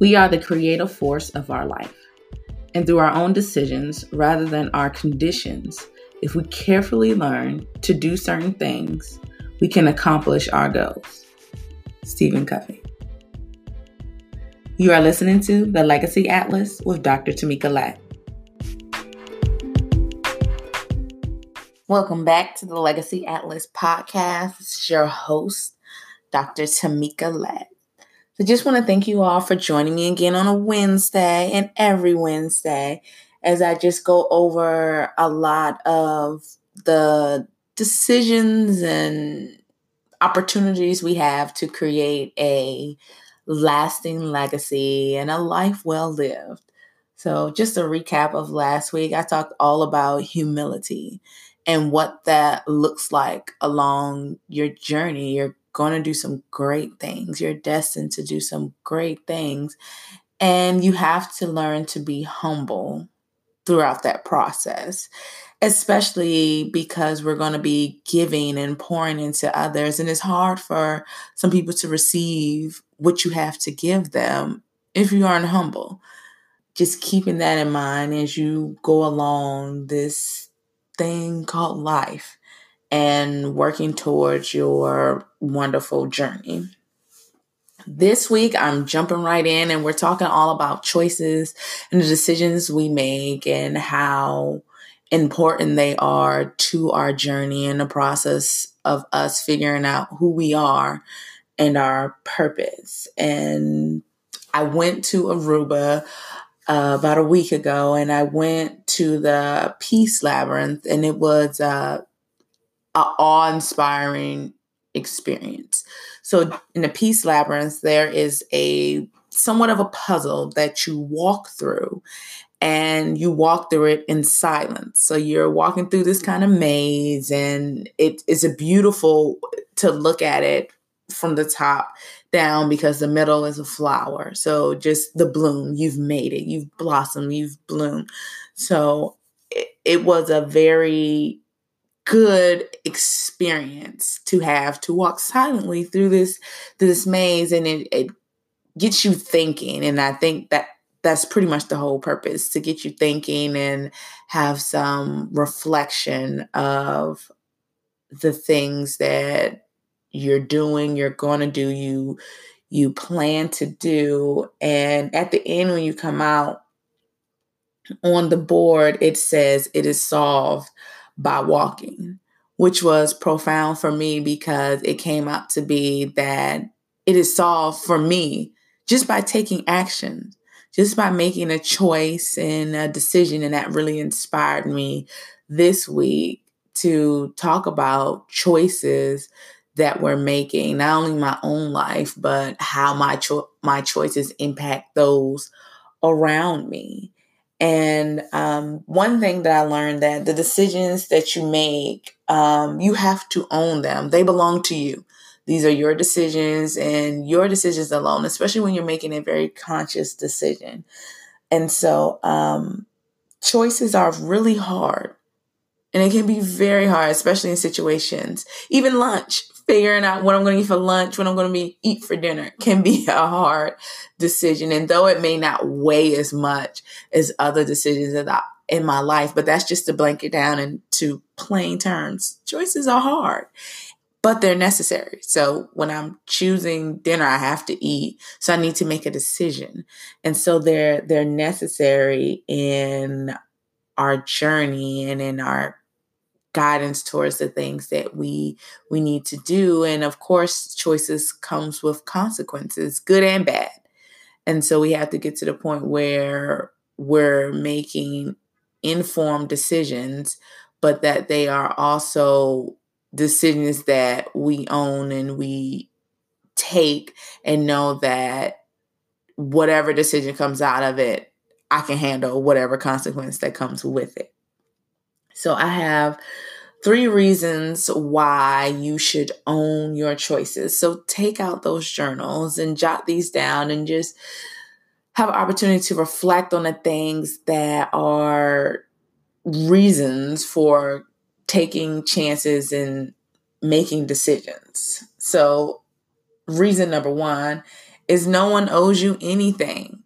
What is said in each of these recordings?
We are the creative force of our life. And through our own decisions rather than our conditions, if we carefully learn to do certain things, we can accomplish our goals. Stephen Covey. You are listening to The Legacy Atlas with Dr. Tamika Latt. Welcome back to the Legacy Atlas podcast. It's your host, Dr. Tamika Latt. So, just want to thank you all for joining me again on a Wednesday and every Wednesday as I just go over a lot of the decisions and opportunities we have to create a lasting legacy and a life well lived. So, just a recap of last week, I talked all about humility and what that looks like along your journey. You're going to do some great things, you're destined to do some great things. And you have to learn to be humble throughout that process, especially because we're going to be giving and pouring into others. And it's hard for some people to receive what you have to give them if you aren't humble. Just keeping that in mind as you go along this thing called life and working towards your wonderful journey. This week, I'm jumping right in and we're talking all about choices and the decisions we make and how important they are to our journey and the process of us figuring out who we are and our purpose. And I went to Aruba uh, about a week ago and I went to the Peace Labyrinth and it was uh, an awe inspiring experience. So in the Peace Labyrinth, there is a somewhat of a puzzle that you walk through and you walk through it in silence. So you're walking through this kind of maze and it is a beautiful to look at it from the top down because the middle is a flower. So just the bloom, you've made it, you've blossomed, you've bloomed. So it, it was a very good experience to have to walk silently through this this maze and it, it gets you thinking and i think that that's pretty much the whole purpose to get you thinking and have some reflection of the things that you're doing you're going to do you you plan to do. And at the end when you come out on the board it says it is solved by walking, which was profound for me because it came out to be that it is solved for me just by taking action, just by making a choice and a decision. And that really inspired me this week to talk about choices that we're making, not only my own life, but how my cho- my choices impact those around me. And um, one thing that I learned that the decisions that you make, um, you have to own them. They belong to you. These are your decisions and your decisions alone, especially when you're making a very conscious decision. And so, um, choices are really hard. And it can be very hard, especially in situations, even lunch figuring out what I'm going to eat for lunch, what I'm going to be eat for dinner can be a hard decision. And though it may not weigh as much as other decisions in, the, in my life, but that's just to blank it down into plain terms. Choices are hard, but they're necessary. So when I'm choosing dinner, I have to eat. So I need to make a decision. And so they're they're necessary in our journey and in our guidance towards the things that we we need to do. And of course choices comes with consequences good and bad. And so we have to get to the point where we're making informed decisions but that they are also decisions that we own and we take and know that whatever decision comes out of it i can handle whatever consequence that comes with it so I have three reasons why you should own your choices. So take out those journals and jot these down and just have an opportunity to reflect on the things that are reasons for taking chances and making decisions. So, reason number one is no one owes you anything.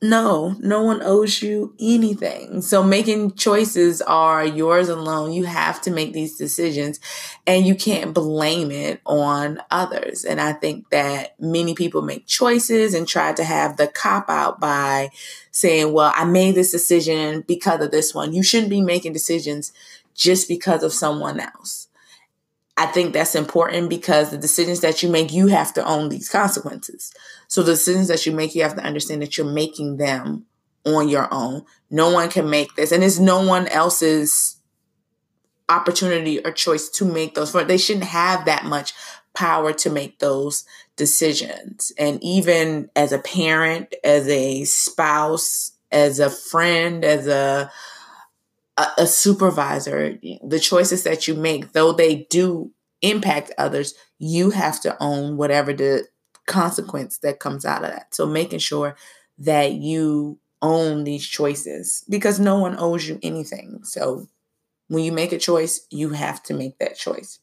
No, no one owes you anything. So making choices are yours alone. You have to make these decisions and you can't blame it on others. And I think that many people make choices and try to have the cop out by saying, well, I made this decision because of this one. You shouldn't be making decisions just because of someone else. I think that's important because the decisions that you make, you have to own these consequences. So the decisions that you make, you have to understand that you're making them on your own. No one can make this, and it's no one else's opportunity or choice to make those. They shouldn't have that much power to make those decisions. And even as a parent, as a spouse, as a friend, as a a, a supervisor, the choices that you make, though they do impact others, you have to own whatever the consequence that comes out of that. So making sure that you own these choices because no one owes you anything. So when you make a choice, you have to make that choice.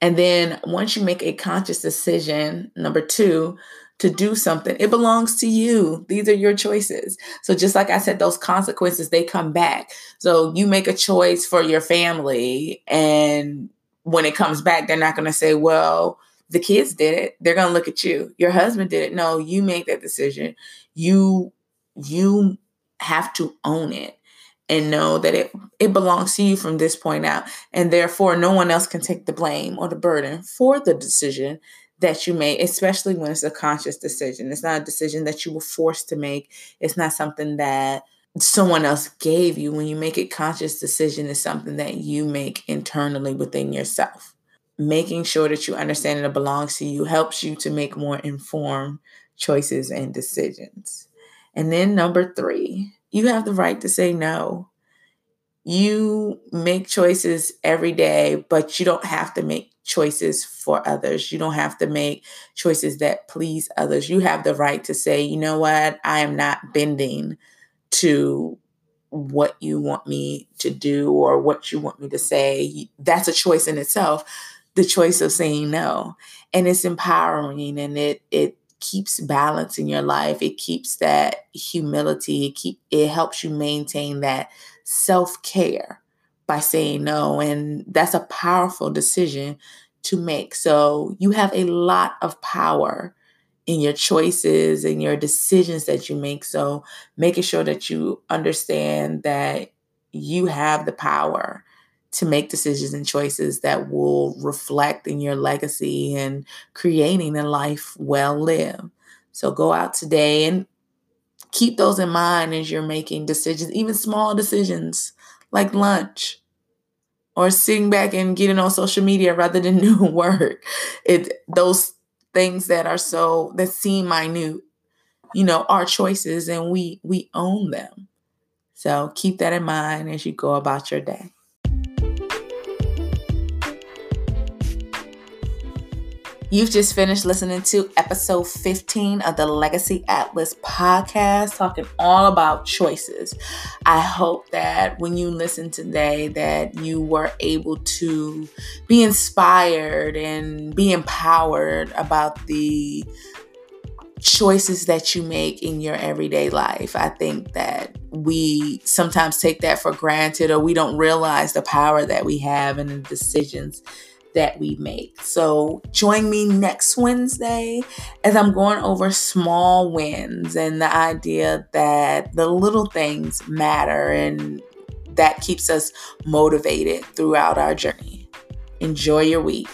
And then once you make a conscious decision, number two, to do something. It belongs to you. These are your choices. So just like I said, those consequences, they come back. So you make a choice for your family and when it comes back, they're not going to say, well, the kids did it. They're going to look at you. Your husband did it. No, you make that decision. You you have to own it and know that it it belongs to you from this point out and therefore no one else can take the blame or the burden for the decision that you make, especially when it's a conscious decision. It's not a decision that you were forced to make. It's not something that someone else gave you. When you make a conscious decision, it's something that you make internally within yourself. Making sure that you understand it belongs to you helps you to make more informed choices and decisions. And then number three, you have the right to say no. You make choices every day, but you don't have to make choices for others. You don't have to make choices that please others. You have the right to say, you know what, I am not bending to what you want me to do or what you want me to say. That's a choice in itself, the choice of saying no. And it's empowering and it it keeps balance in your life. It keeps that humility. It keep it helps you maintain that self-care by saying no. And that's a powerful decision to make. So you have a lot of power in your choices and your decisions that you make. So making sure that you understand that you have the power to make decisions and choices that will reflect in your legacy and creating a life well lived. So go out today and keep those in mind as you're making decisions, even small decisions like lunch or sitting back and getting on social media rather than doing work. It those things that are so that seem minute, you know, are choices and we we own them. So keep that in mind as you go about your day. You've just finished listening to episode 15 of the Legacy Atlas podcast, talking all about choices. I hope that when you listen today that you were able to be inspired and be empowered about the choices that you make in your everyday life. I think that we sometimes take that for granted or we don't realize the power that we have in the decisions that we make. So join me next Wednesday as I'm going over small wins and the idea that the little things matter and that keeps us motivated throughout our journey. Enjoy your week.